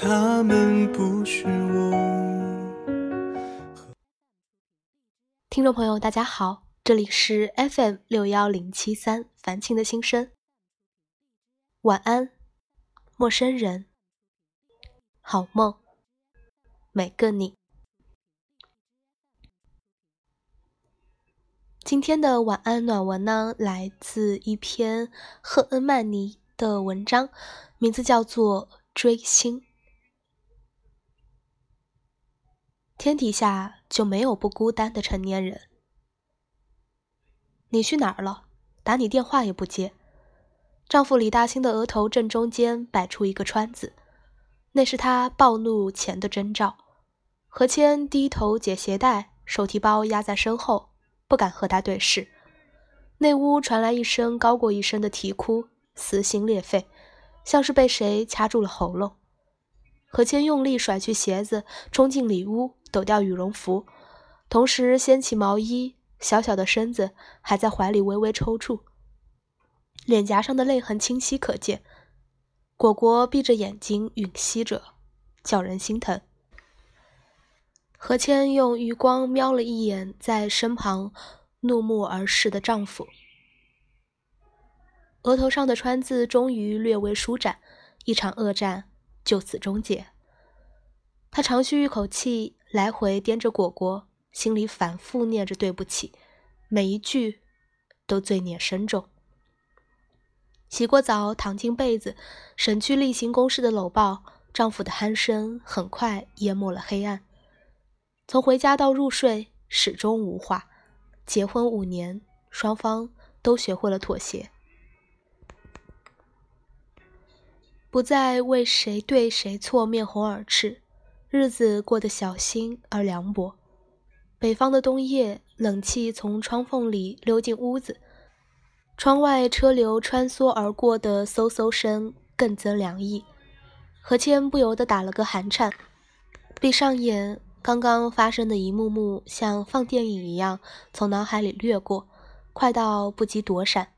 他们不是我。听众朋友，大家好，这里是 FM 六幺零七三凡青的心声。晚安，陌生人，好梦，每个你。今天的晚安暖文呢，来自一篇赫恩曼尼的文章，名字叫做《追星》。天底下就没有不孤单的成年人。你去哪儿了？打你电话也不接。丈夫李大兴的额头正中间摆出一个川字，那是他暴怒前的征兆。何谦低头解鞋带，手提包压在身后。不敢和他对视，内屋传来一声高过一声的啼哭，撕心裂肺，像是被谁掐住了喉咙。何谦用力甩去鞋子，冲进里屋，抖掉羽绒服，同时掀起毛衣，小小的身子还在怀里微微抽搐，脸颊上的泪痕清晰可见。果果闭着眼睛吮吸着，叫人心疼。何谦用余光瞄了一眼在身旁怒目而视的丈夫，额头上的川字终于略微舒展，一场恶战就此终结。他长吁一口气，来回掂着果果，心里反复念着对不起，每一句都罪孽深重。洗过澡，躺进被子，省去例行公事的搂抱，丈夫的鼾声很快淹没了黑暗。从回家到入睡，始终无话。结婚五年，双方都学会了妥协，不再为谁对谁错面红耳赤，日子过得小心而凉薄。北方的冬夜，冷气从窗缝里溜进屋子，窗外车流穿梭而过的嗖嗖声更增凉意。何谦不由得打了个寒颤，闭上眼。刚刚发生的一幕幕，像放电影一样从脑海里掠过，快到不及躲闪。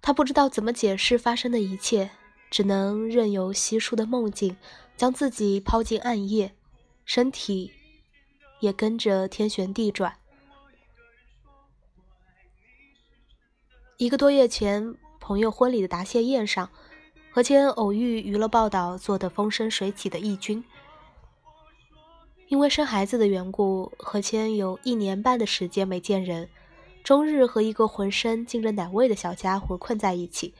他不知道怎么解释发生的一切，只能任由稀疏的梦境将自己抛进暗夜，身体也跟着天旋地转。一个多月前，朋友婚礼的答谢宴上，何谦偶遇娱乐报道做得风生水起的义军。因为生孩子的缘故，何谦有一年半的时间没见人，终日和一个浑身浸着奶味的小家伙困在一起。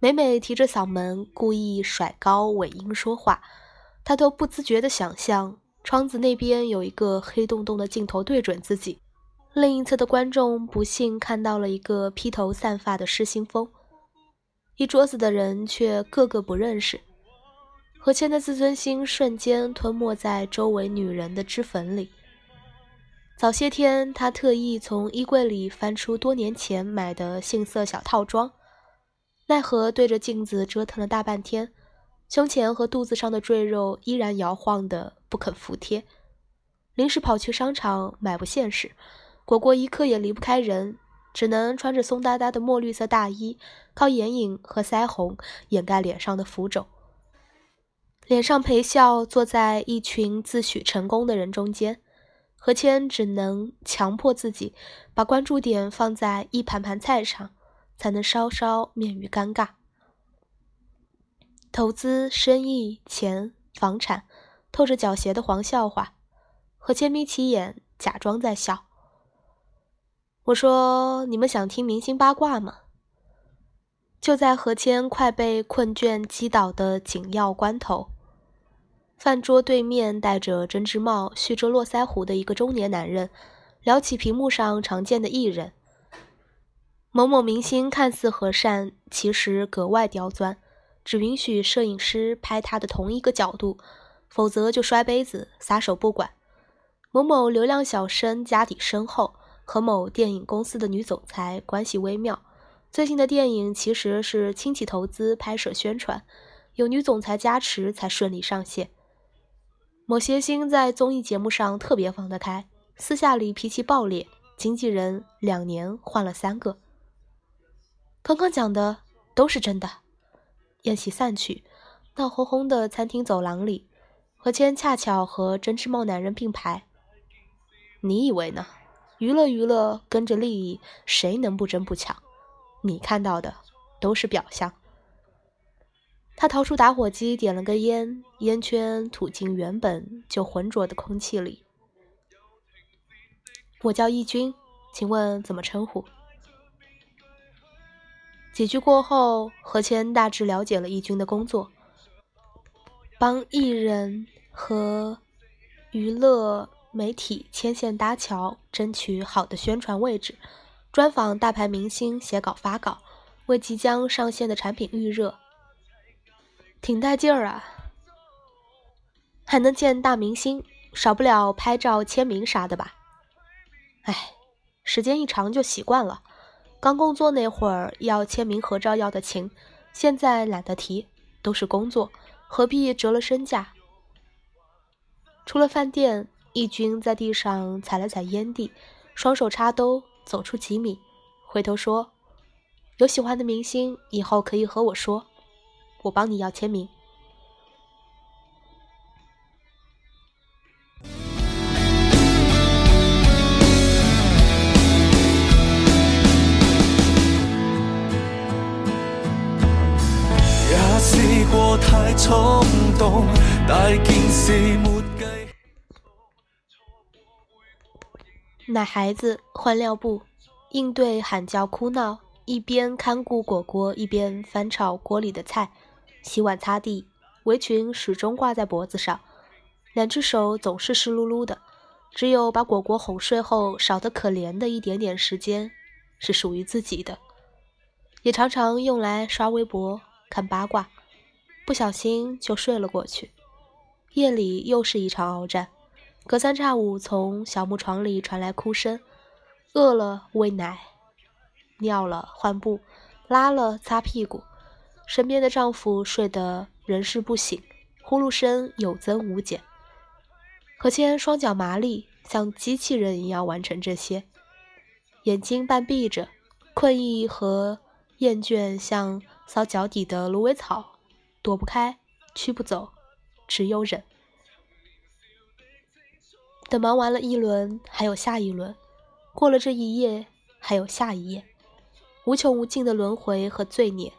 每每提着嗓门故意甩高尾音说话，他都不自觉地想象窗子那边有一个黑洞洞的镜头对准自己，另一侧的观众不幸看到了一个披头散发的失心疯，一桌子的人却个个不认识。何谦的自尊心瞬间吞没在周围女人的脂粉里。早些天，他特意从衣柜里翻出多年前买的杏色小套装，奈何对着镜子折腾了大半天，胸前和肚子上的赘肉依然摇晃的不肯服帖。临时跑去商场买不现实，果果一刻也离不开人，只能穿着松哒哒的墨绿色大衣，靠眼影和腮红掩盖脸上的浮肿。脸上陪笑，坐在一群自诩成功的人中间，何谦只能强迫自己把关注点放在一盘盘菜上，才能稍稍免于尴尬。投资、生意、钱、房产，透着狡黠的黄笑话。何谦眯起眼，假装在笑。我说：“你们想听明星八卦吗？”就在何谦快被困倦击倒的紧要关头。饭桌对面戴着针织帽、蓄着络腮胡的一个中年男人，聊起屏幕上常见的艺人。某某明星看似和善，其实格外刁钻，只允许摄影师拍他的同一个角度，否则就摔杯子、撒手不管。某某流量小生家底深厚，和某电影公司的女总裁关系微妙。最近的电影其实是亲戚投资拍摄宣传，有女总裁加持才顺利上线。某些星在综艺节目上特别放得开，私下里脾气暴烈，经纪人两年换了三个。刚刚讲的都是真的。宴席散去，闹哄哄的餐厅走廊里，何谦恰巧和针织帽男人并排。你以为呢？娱乐娱乐，跟着利益，谁能不争不抢？你看到的都是表象。他掏出打火机，点了根烟，烟圈吐进原本就浑浊的空气里。我叫易军，请问怎么称呼？几句过后，何谦大致了解了义军的工作：帮艺人和娱乐媒体牵线搭桥，争取好的宣传位置，专访大牌明星，写稿发稿，为即将上线的产品预热，挺带劲儿啊！还能见大明星，少不了拍照、签名啥的吧？哎，时间一长就习惯了。刚工作那会儿要签名合照要的勤，现在懒得提，都是工作，何必折了身价？出了饭店，义军在地上踩了踩烟蒂，双手插兜，走出几米，回头说：“有喜欢的明星，以后可以和我说，我帮你要签名。”太冲动，大件事奶孩子换尿布，应对喊叫哭闹，一边看顾果果，一边翻炒锅里的菜，洗碗擦地，围裙始终挂在脖子上，两只手总是湿漉漉的，只有把果果哄睡后少得可怜的一点点时间是属于自己的，也常常用来刷微博、看八卦。不小心就睡了过去，夜里又是一场鏖战，隔三差五从小木床里传来哭声，饿了喂奶，尿了换布，拉了擦屁股，身边的丈夫睡得人事不省，呼噜声有增无减。何谦双脚麻利，像机器人一样完成这些，眼睛半闭着，困意和厌倦像搔脚底的芦苇草。躲不开，驱不走，只有忍。等忙完了一轮，还有下一轮；过了这一夜，还有下一夜。无穷无尽的轮回和罪孽。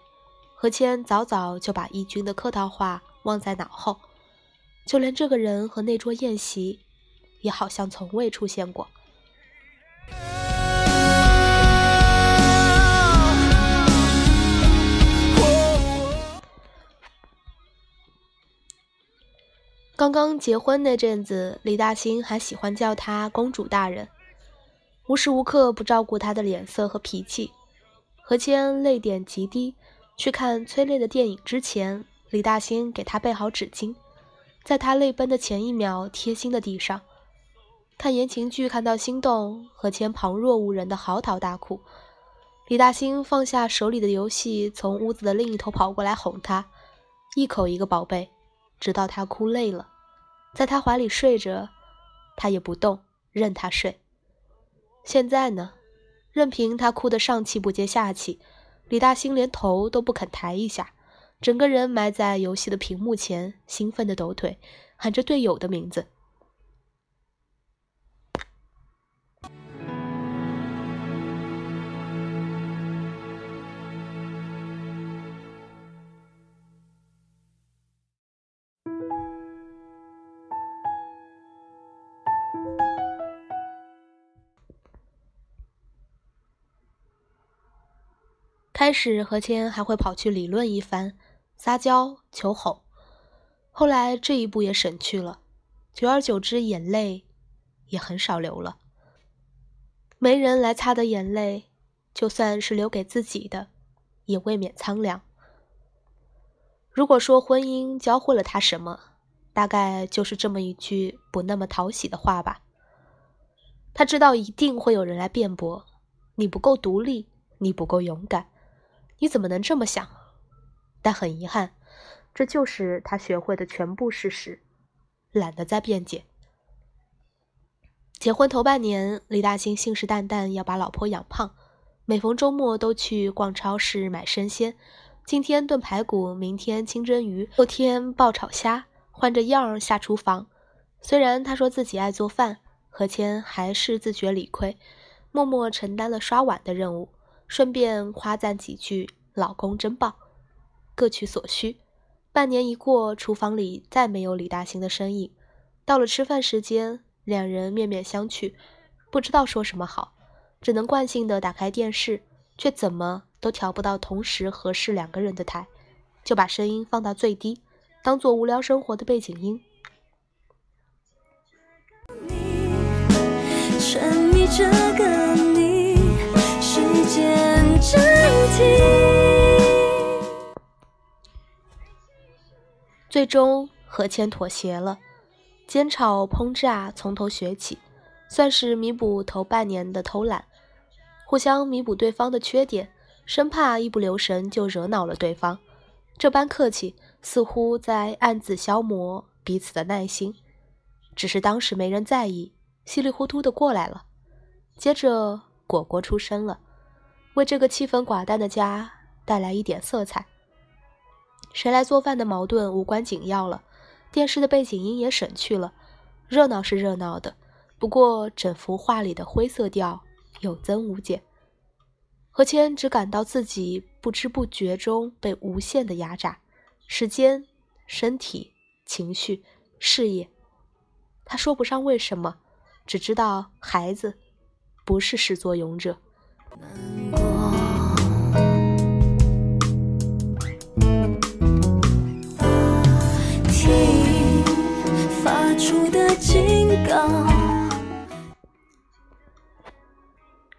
何谦早早就把义军的客套话忘在脑后，就连这个人和那桌宴席，也好像从未出现过。刚刚结婚那阵子，李大兴还喜欢叫她公主大人，无时无刻不照顾她的脸色和脾气。何谦泪点极低，去看催泪的电影之前，李大兴给她备好纸巾，在她泪奔的前一秒，贴心的递上。看言情剧看到心动，何谦旁若无人的嚎啕大哭。李大兴放下手里的游戏，从屋子的另一头跑过来哄她，一口一个宝贝。直到他哭累了，在他怀里睡着，他也不动，任他睡。现在呢，任凭他哭得上气不接下气，李大兴连头都不肯抬一下，整个人埋在游戏的屏幕前，兴奋的抖腿，喊着队友的名字。开始何谦还会跑去理论一番，撒娇求哄，后来这一步也省去了，久而久之，眼泪也很少流了。没人来擦的眼泪，就算是留给自己的，也未免苍凉。如果说婚姻教会了他什么，大概就是这么一句不那么讨喜的话吧。他知道一定会有人来辩驳，你不够独立，你不够勇敢。你怎么能这么想？但很遗憾，这就是他学会的全部事实，懒得再辩解。结婚头半年，李大兴信誓旦旦要把老婆养胖，每逢周末都去逛超市买生鲜，今天炖排骨，明天清蒸鱼，后天爆炒虾，换着样儿下厨房。虽然他说自己爱做饭，何谦还是自觉理亏，默默承担了刷碗的任务，顺便夸赞几句：“老公真棒。”各取所需。半年一过，厨房里再没有李大兴的身影。到了吃饭时间。两人面面相觑，不知道说什么好，只能惯性的打开电视，却怎么都调不到同时合适两个人的台，就把声音放到最低，当做无聊生活的背景音。最终，何谦妥协了。煎炒烹炸从头学起，算是弥补头半年的偷懒，互相弥补对方的缺点，生怕一不留神就惹恼了对方。这般客气，似乎在暗自消磨彼此的耐心。只是当时没人在意，稀里糊涂的过来了。接着果果出生了，为这个气氛寡淡的家带来一点色彩。谁来做饭的矛盾无关紧要了。电视的背景音也省去了，热闹是热闹的，不过整幅画里的灰色调有增无减。何谦只感到自己不知不觉中被无限的压榨，时间、身体、情绪、事业，他说不上为什么，只知道孩子不是始作俑者。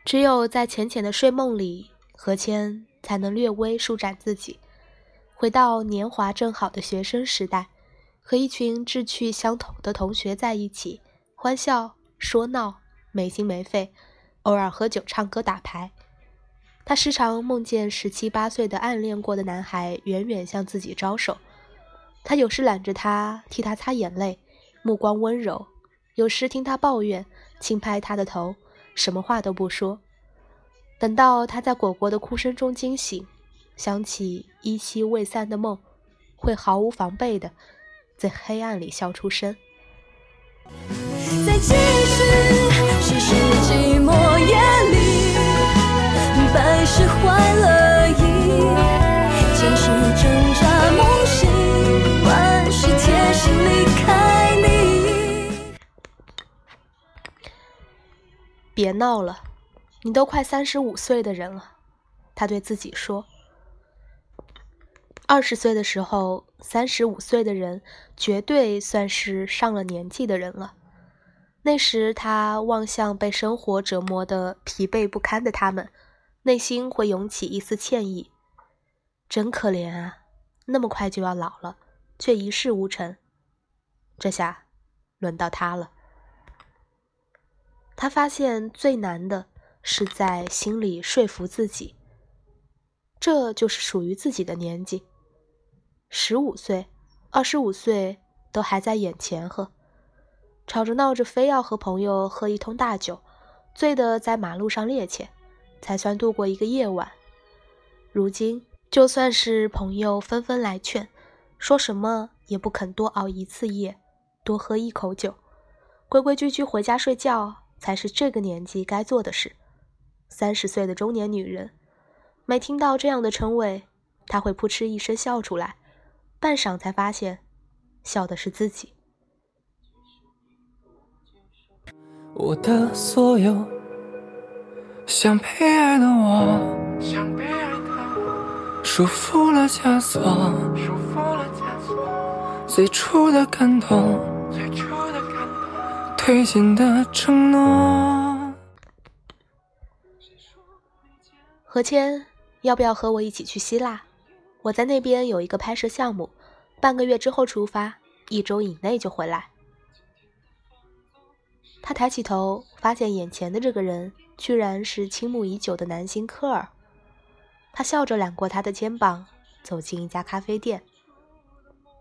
只有在浅浅的睡梦里，何谦才能略微舒展自己，回到年华正好的学生时代，和一群志趣相投的同学在一起，欢笑说闹，没心没肺，偶尔喝酒唱歌打牌。他时常梦见十七八岁的暗恋过的男孩远远向自己招手，他有时揽着他替他擦眼泪，目光温柔；有时听他抱怨，轻拍他的头。什么话都不说，等到他在果果的哭声中惊醒，想起依稀未散的梦，会毫无防备的在黑暗里笑出声。在继续世事寂寞别闹了，你都快三十五岁的人了，他对自己说。二十岁的时候，三十五岁的人绝对算是上了年纪的人了。那时他望向被生活折磨的疲惫不堪的他们，内心会涌起一丝歉意。真可怜啊，那么快就要老了，却一事无成。这下，轮到他了。他发现最难的是在心里说服自己，这就是属于自己的年纪。十五岁、二十五岁都还在眼前呵，吵着闹着非要和朋友喝一通大酒，醉得在马路上趔趄，才算度过一个夜晚。如今，就算是朋友纷纷来劝，说什么也不肯多熬一次夜，多喝一口酒，规规矩矩回家睡觉。才是这个年纪该做的事。三十岁的中年女人，每听到这样的称谓，她会扑哧一声笑出来，半晌才发现，笑的是自己。我的所有，像被爱的我，像被爱的，束缚了枷锁，束缚了枷锁，最初的感动。推荐的承诺。何谦，要不要和我一起去希腊？我在那边有一个拍摄项目，半个月之后出发，一周以内就回来。他抬起头，发现眼前的这个人居然是倾慕已久的男星科尔。他笑着揽过他的肩膀，走进一家咖啡店。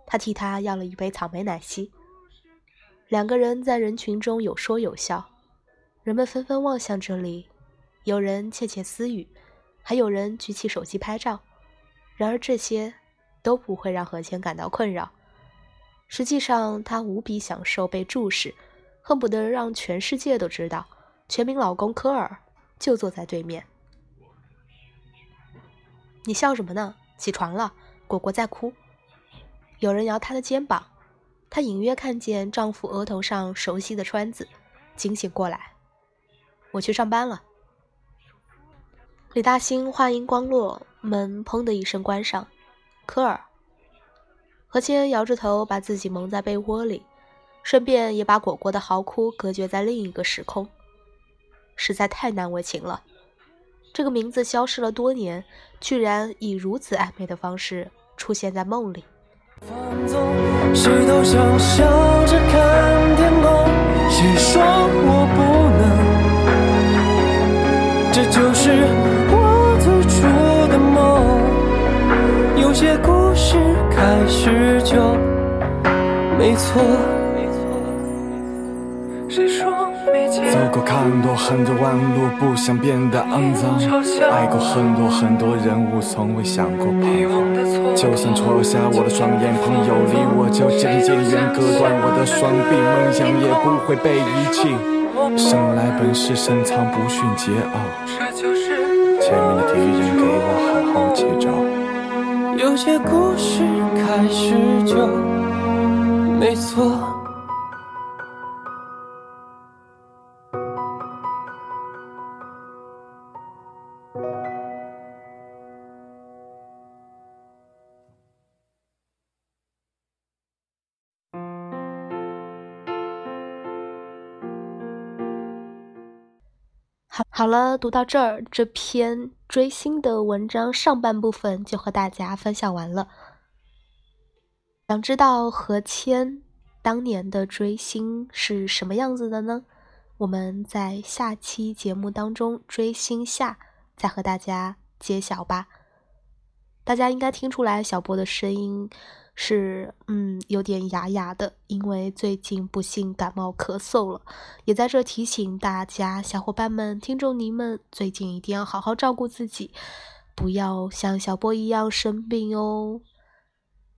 他替他要了一杯草莓奶昔。两个人在人群中有说有笑，人们纷纷望向这里，有人窃窃私语，还有人举起手机拍照。然而这些都不会让何谦感到困扰。实际上，他无比享受被注视，恨不得让全世界都知道，全民老公科尔就坐在对面。你笑什么呢？起床了，果果在哭。有人摇她的肩膀，她隐约看见丈夫额头上熟悉的川字，惊醒过来。我去上班了。李大兴话音刚落，门砰的一声关上。科尔，何谦摇着头，把自己蒙在被窝里，顺便也把果果的嚎哭隔绝在另一个时空。实在太难为情了。这个名字消失了多年，居然以如此暧昧的方式出现在梦里。放纵谁都想笑着看天空，谁说我不能？这就是我最初的梦。有些故事开始就没错。走过看多很多弯路，不想变得肮脏。爱过很多很多人物，从未想过彷徨。就算戳瞎我的双眼，朋友离我就渐渐远，割断我的双臂，梦想也不会被遗弃。生来本是深藏不逊桀骜，前面的敌人给我好好接招。有些故事开始就没错。好了，读到这儿，这篇追星的文章上半部分就和大家分享完了。想知道何谦当年的追星是什么样子的呢？我们在下期节目当中追星下再和大家揭晓吧。大家应该听出来小波的声音。是，嗯，有点哑哑的，因为最近不幸感冒咳嗽了。也在这提醒大家，小伙伴们、听众您们，最近一定要好好照顾自己，不要像小波一样生病哦。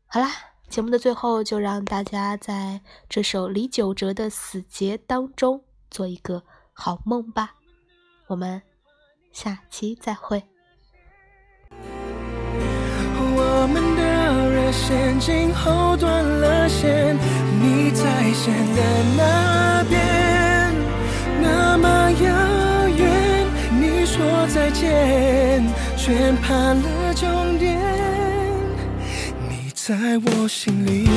好啦，节目的最后，就让大家在这首李玖哲的《死结》当中做一个好梦吧。我们下期再会。线今后断了线，你在线的那边，那么遥远。你说再见，却怕了终点。你在我心里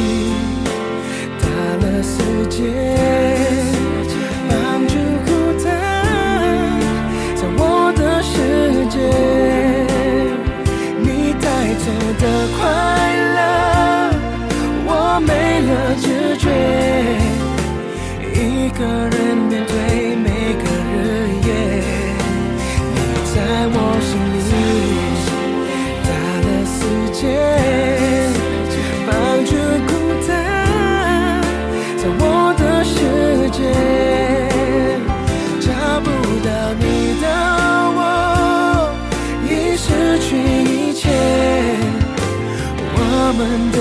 打了死结，绑住孤单，在我的世界。你带走的快乐。一个人面对每个日夜。你在我心里打了死结，绑住孤单，在我的世界找不到你的我，已失去一切。我们的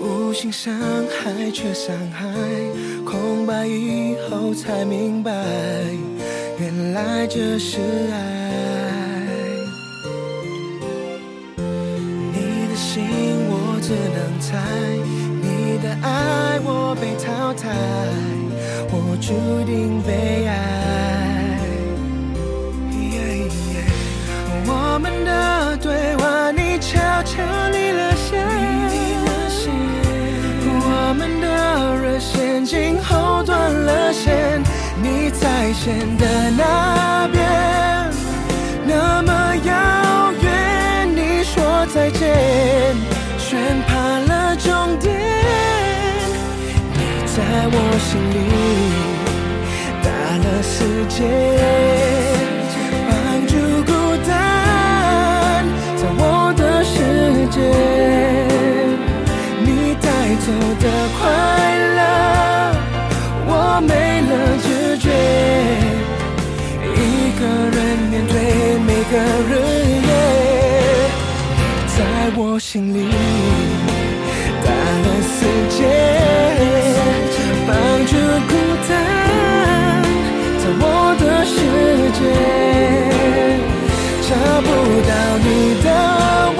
无心伤害，却伤害。空白以后才明白，原来这是爱。你的心我只能猜，的爱我被淘汰，我注定被爱。我们的对话，你悄悄离了线。我们的热线今后断了线，你在线的那边，那么遥远。你说再见，却怕了终点。界，帮助孤单在我的世界。你带走的快乐，我没了知觉。一个人面对每个日夜，在我心里。打了世界。找不到你的。